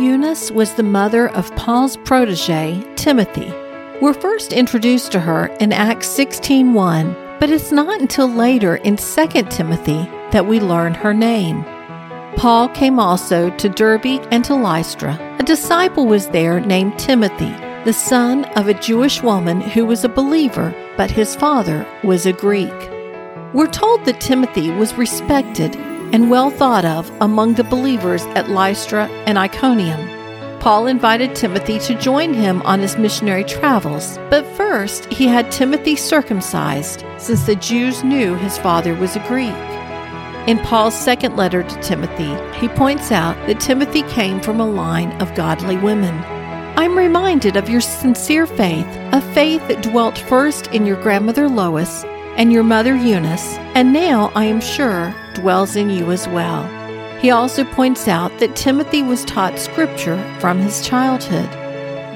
Eunice was the mother of Paul's protege, Timothy. We're first introduced to her in Acts 16:1, but it's not until later in 2 Timothy that we learn her name. Paul came also to Derbe and to Lystra. A disciple was there named Timothy, the son of a Jewish woman who was a believer, but his father was a Greek. We're told that Timothy was respected and well thought of among the believers at Lystra and Iconium. Paul invited Timothy to join him on his missionary travels, but first he had Timothy circumcised, since the Jews knew his father was a Greek. In Paul's second letter to Timothy, he points out that Timothy came from a line of godly women. I'm reminded of your sincere faith, a faith that dwelt first in your grandmother Lois and your mother Eunice, and now, I am sure, dwells in you as well. He also points out that Timothy was taught Scripture from his childhood.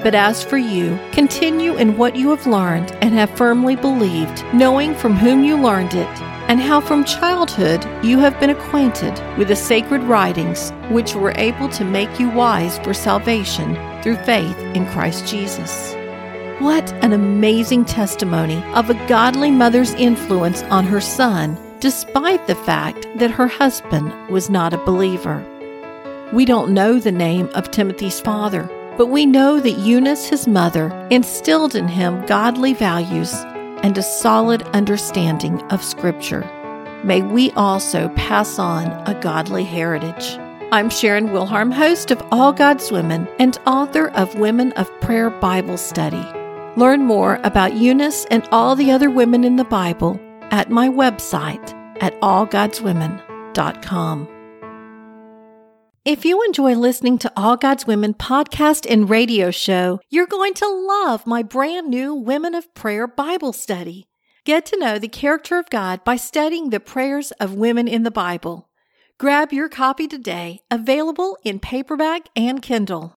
But as for you, continue in what you have learned and have firmly believed, knowing from whom you learned it, and how from childhood you have been acquainted with the sacred writings which were able to make you wise for salvation through faith in Christ Jesus. What an amazing testimony of a godly mother's influence on her son, despite the fact that her husband was not a believer. We don't know the name of Timothy's father, but we know that Eunice, his mother, instilled in him godly values and a solid understanding of Scripture. May we also pass on a godly heritage. I'm Sharon Wilharm, host of All God's Women and author of Women of Prayer Bible Study. Learn more about Eunice and all the other women in the Bible at my website at allgodswomen.com. If you enjoy listening to All God's Women podcast and radio show, you're going to love my brand new Women of Prayer Bible study. Get to know the character of God by studying the prayers of women in the Bible. Grab your copy today, available in paperback and Kindle.